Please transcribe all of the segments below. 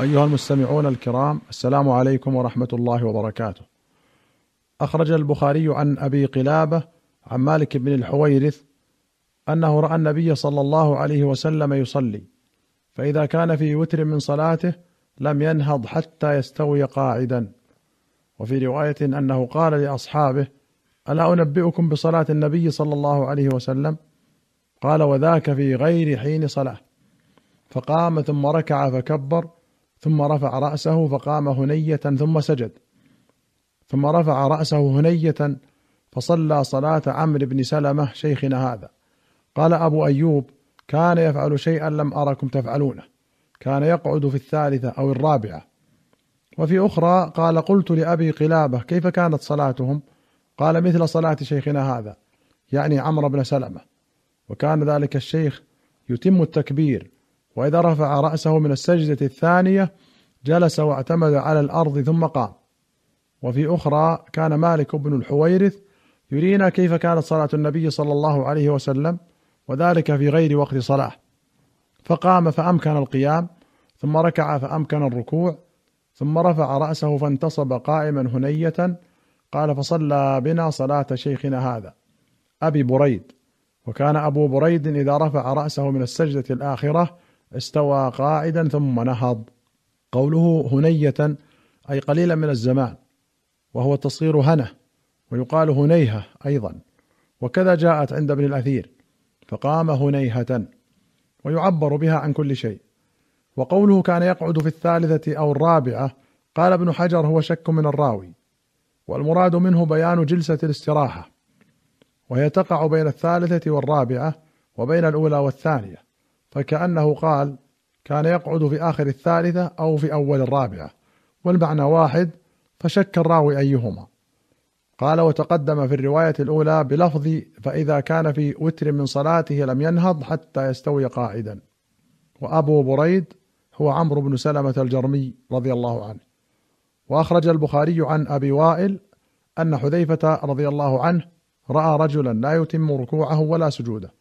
أيها المستمعون الكرام السلام عليكم ورحمة الله وبركاته. أخرج البخاري عن أبي قلابة عن مالك بن الحويرث أنه رأى النبي صلى الله عليه وسلم يصلي، فإذا كان في وتر من صلاته لم ينهض حتى يستوي قاعدا. وفي رواية أنه قال لأصحابه: ألا أنبئكم بصلاة النبي صلى الله عليه وسلم؟ قال وذاك في غير حين صلاة. فقام ثم ركع فكبر ثم رفع رأسه فقام هنية ثم سجد. ثم رفع رأسه هنية فصلى صلاة عمرو بن سلمة شيخنا هذا. قال أبو أيوب كان يفعل شيئا لم أركم تفعلونه. كان يقعد في الثالثة أو الرابعة. وفي أخرى قال قلت لأبي قلابة كيف كانت صلاتهم؟ قال مثل صلاة شيخنا هذا يعني عمرو بن سلمة. وكان ذلك الشيخ يتم التكبير. وإذا رفع رأسه من السجدة الثانية جلس واعتمد على الأرض ثم قام. وفي أخرى كان مالك بن الحويرث يرينا كيف كانت صلاة النبي صلى الله عليه وسلم وذلك في غير وقت صلاة. فقام فأمكن القيام ثم ركع فأمكن الركوع ثم رفع رأسه فانتصب قائما هنية قال فصلى بنا صلاة شيخنا هذا أبي بريد. وكان أبو بريد إذا رفع رأسه من السجدة الآخرة استوى قاعدا ثم نهض. قوله هنية أي قليلا من الزمان وهو تصغير هنة ويقال هنيهة أيضا. وكذا جاءت عند ابن الأثير فقام هنيهة ويعبر بها عن كل شيء. وقوله كان يقعد في الثالثة أو الرابعة قال ابن حجر هو شك من الراوي. والمراد منه بيان جلسة الاستراحة وهي تقع بين الثالثة والرابعة وبين الأولى والثانية. فكأنه قال كان يقعد في آخر الثالثة أو في أول الرابعة والمعنى واحد فشك الراوي أيهما. قال وتقدم في الرواية الأولى بلفظ فإذا كان في وتر من صلاته لم ينهض حتى يستوي قاعدا. وأبو بريد هو عمرو بن سلمة الجرمي رضي الله عنه. وأخرج البخاري عن أبي وائل أن حذيفة رضي الله عنه رأى رجلا لا يتم ركوعه ولا سجوده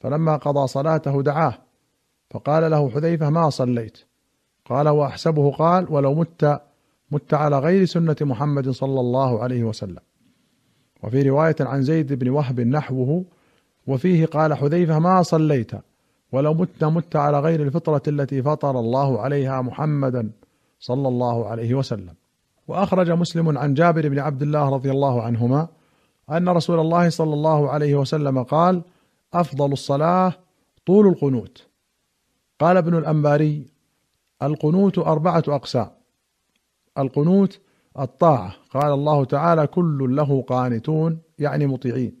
فلما قضى صلاته دعاه فقال له حذيفة ما صليت. قال وأحسبه قال ولو مت مت على غير سنة محمد صلى الله عليه وسلم. وفي رواية عن زيد بن وهب نحوه وفيه قال حذيفة ما صليت ولو مت مت على غير الفطرة التي فطر الله عليها محمدا صلى الله عليه وسلم. وأخرج مسلم عن جابر بن عبد الله رضي الله عنهما أن رسول الله صلى الله عليه وسلم قال أفضل الصلاة طول القنوت. قال ابن الأنباري القنوت أربعة أقسام. القنوت الطاعة. قال الله تعالى كل له قانتون يعني مطيعين.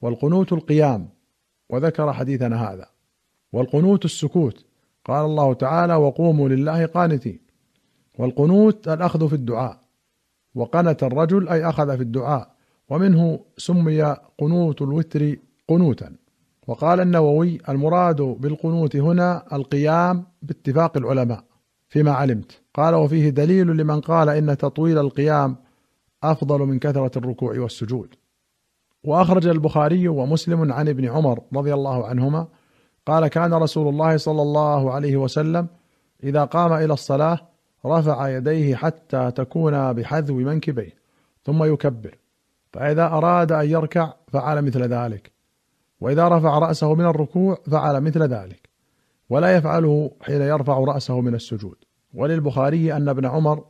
والقنوت القيام. وذكر حديثنا هذا. والقنوت السكوت. قال الله تعالى وقوموا لله قانتين. والقنوت الأخذ في الدعاء. وقنت الرجل أي أخذ في الدعاء. ومنه سمي قنوت الوتر قنوتا. وقال النووي المراد بالقنوت هنا القيام باتفاق العلماء فيما علمت. قال وفيه دليل لمن قال إن تطويل القيام أفضل من كثرة الركوع والسجود. وأخرج البخاري ومسلم عن ابن عمر رضي الله عنهما قال كان رسول الله صلى الله عليه وسلم إذا قام إلى الصلاة رفع يديه حتى تكون بحذو منكبيه ثم يكبر فإذا أراد أن يركع فعل مثل ذلك. وإذا رفع رأسه من الركوع فعل مثل ذلك ولا يفعله حين يرفع رأسه من السجود. وللبخاري أن ابن عمر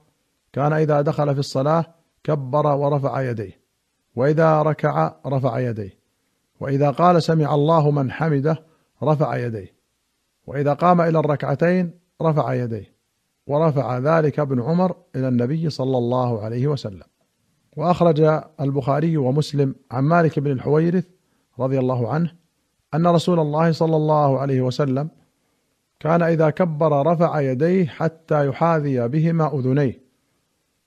كان إذا دخل في الصلاة كبر ورفع يديه وإذا ركع رفع يديه وإذا قال سمع الله من حمده رفع يديه وإذا قام إلى الركعتين رفع يديه. ورفع ذلك ابن عمر إلى النبي صلى الله عليه وسلم. وأخرج البخاري ومسلم عن مالك بن الحويرث رضي الله عنه أن رسول الله صلى الله عليه وسلم كان إذا كبر رفع يديه حتى يحاذي بهما أذنيه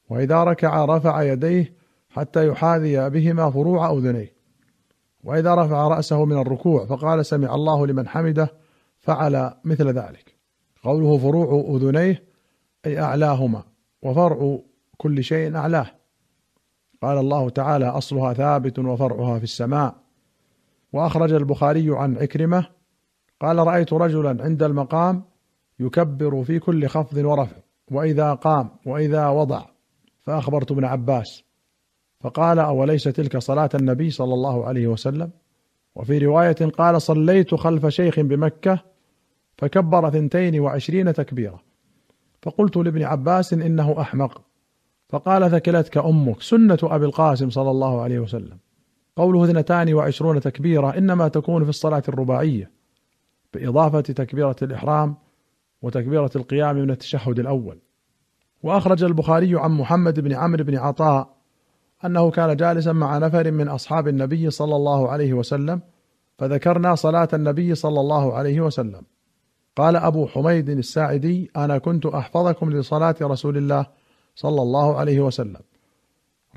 وإذا ركع رفع يديه حتى يحاذي بهما فروع أذنيه وإذا رفع رأسه من الركوع فقال سمع الله لمن حمده فعل مثل ذلك. قوله فروع أذنيه أي أعلاهما وفرع كل شيء أعلاه. قال الله تعالى أصلها ثابت وفرعها في السماء. وأخرج البخاري عن عكرمة قال رأيت رجلا عند المقام يكبر في كل خفض ورفع وإذا قام وإذا وضع فأخبرت ابن عباس فقال أوليس تلك صلاة النبي صلى الله عليه وسلم؟ وفي رواية قال صليت خلف شيخ بمكة فكبر ثنتين وعشرين تكبيرة فقلت لابن عباس إنه أحمق فقال ثكلتك أمك سنة أبي القاسم صلى الله عليه وسلم. قوله اثنتان وعشرون تكبيره إنما تكون في الصلاة الرباعية بإضافة تكبيرة الإحرام وتكبيرة القيام من التشهد الأول. وأخرج البخاري عن محمد بن عمرو بن عطاء أنه كان جالسا مع نفر من أصحاب النبي صلى الله عليه وسلم فذكرنا صلاة النبي صلى الله عليه وسلم. قال أبو حميد الساعدي أنا كنت أحفظكم لصلاة رسول الله صلى الله عليه وسلم.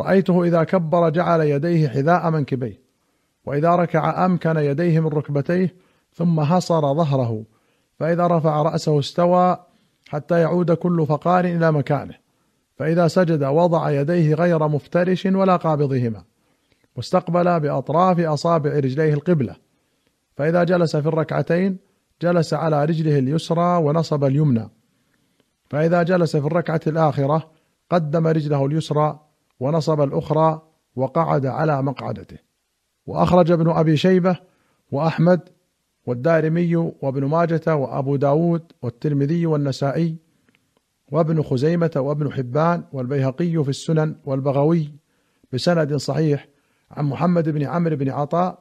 رأيته إذا كبر جعل يديه حذاء منكبيه وإذا ركع أمكن يديه من ركبتيه ثم حصر ظهره فإذا رفع رأسه استوى حتى يعود كل فقار إلى مكانه فإذا سجد وضع يديه غير مفترش ولا قابضهما واستقبل بأطراف أصابع رجليه القبلة فإذا جلس في الركعتين جلس على رجله اليسرى ونصب اليمنى فإذا جلس في الركعة الآخرة قدم رجله اليسرى ونصب الأخرى وقعد على مقعدته. وأخرج ابن أبي شيبة وأحمد والدارمي وابن ماجة وأبو داود والترمذي والنسائي وابن خزيمة وابن حبان والبيهقي في السنن والبغوي بسند صحيح عن محمد بن عمرو بن عطاء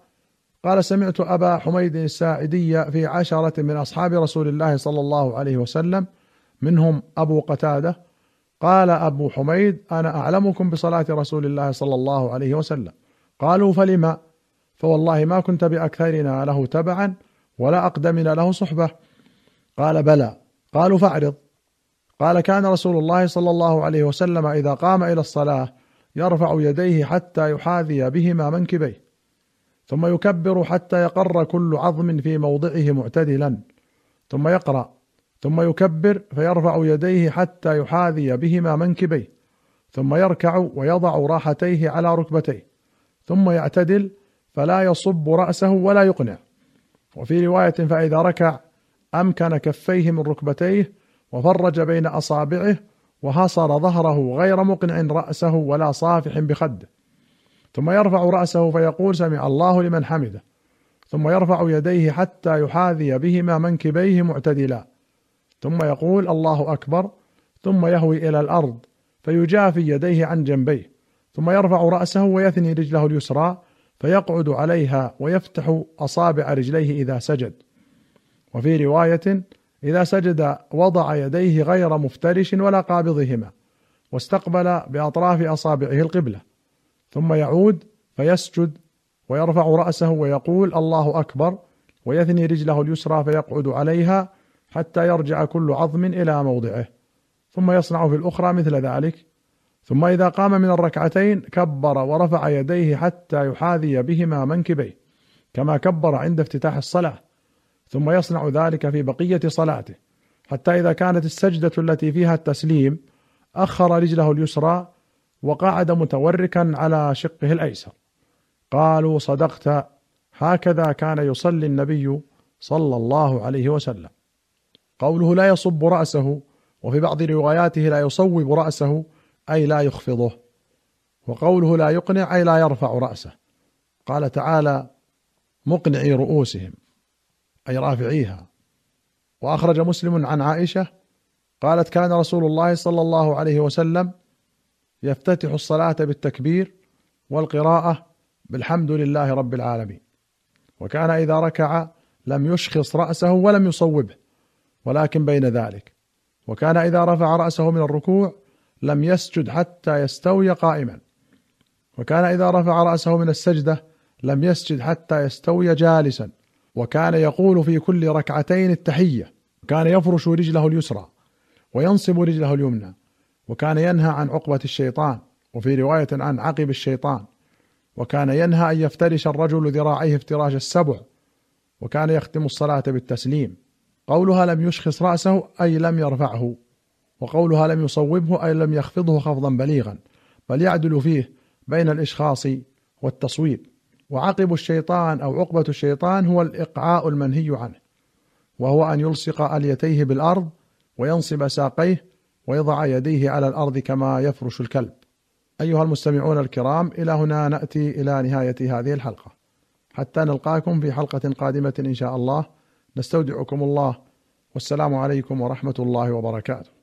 قال سمعت أبا حميد الساعدي في عشرة من أصحاب رسول الله صلى الله عليه وسلم منهم أبو قتادة قال أبو حميد أنا أعلمكم بصلاة رسول الله صلى الله عليه وسلم. قالوا فلما؟ فوالله ما كنت بأكثرنا له تبعا ولا أقدمنا له صحبة. قال بلى. قالوا فاعرض. قال كان رسول الله صلى الله عليه وسلم إذا قام إلى الصلاة يرفع يديه حتى يحاذي بهما منكبيه ثم يكبر حتى يقر كل عظم في موضعه معتدلا ثم يقرأ. ثم يكبر فيرفع يديه حتى يحاذي بهما منكبيه ثم يركع ويضع راحتيه على ركبتيه ثم يعتدل فلا يصب رأسه ولا يقنع. وفي رواية فإذا ركع أمكن كفيه من ركبتيه وفرج بين أصابعه وحصر ظهره غير مقنع رأسه ولا صافح بخده. ثم يرفع رأسه فيقول سمع الله لمن حمده ثم يرفع يديه حتى يحاذي بهما منكبيه معتدلا. ثم يقول الله أكبر ثم يهوي إلى الأرض فيجافي يديه عن جنبيه ثم يرفع رأسه ويثني رجله اليسرى فيقعد عليها ويفتح أصابع رجليه إذا سجد. وفي رواية إذا سجد وضع يديه غير مفترش ولا قابضهما واستقبل بأطراف أصابعه القبلة ثم يعود فيسجد ويرفع رأسه ويقول الله أكبر ويثني رجله اليسرى فيقعد عليها حتى يرجع كل عظم إلى موضعه ثم يصنع في الأخرى مثل ذلك. ثم إذا قام من الركعتين كبر ورفع يديه حتى يحاذي بهما منكبيه كما كبر عند افتتاح الصلاة. ثم يصنع ذلك في بقية صلاته حتى إذا كانت السجدة التي فيها التسليم أخر رجله اليسرى وقعد متوركا على شقه الأيسر. قالوا صدقت هكذا كان يصلي النبي صلى الله عليه وسلم. قوله لا يصب رأسه وفي بعض رواياته لا يصوب رأسه أي لا يخفضه. وقوله لا يقنع أي لا يرفع رأسه. قال تعالى مقنعي رؤوسهم أي رافعيها. وأخرج مسلم عن عائشة قالت كان رسول الله صلى الله عليه وسلم يفتتح الصلاة بالتكبير والقراءة بالحمد لله رب العالمين. وكان إذا ركع لم يشخص رأسه ولم يصوبه. ولكن بين ذلك. وكان إذا رفع رأسه من الركوع لم يسجد حتى يستوي قائما. وكان إذا رفع رأسه من السجدة لم يسجد حتى يستوي جالسا. وكان يقول في كل ركعتين التحية. كان يفرش رجله اليسرى وينصب رجله اليمنى. وكان ينهى عن عقبة الشيطان. وفي رواية عن عقب الشيطان. وكان ينهى أن يفترش الرجل ذراعيه افتراش السبع. وكان يختم الصلاة بالتسليم. قولها لم يشخص رأسه أي لم يرفعه. وقولها لم يصوبه أي لم يخفضه خفضا بليغا. بل يعدل فيه بين الإشخاص والتصويب. وعقب الشيطان أو عقبة الشيطان هو الإقعاء المنهي عنه. وهو أن يلصق أليتيه بالأرض وينصب ساقيه ويضع يديه على الأرض كما يفرش الكلب. أيها المستمعون الكرام إلى هنا نأتي إلى نهاية هذه الحلقة. حتى نلقاكم في حلقة قادمة إن شاء الله. نستودعكم الله والسلام عليكم ورحمة الله وبركاته.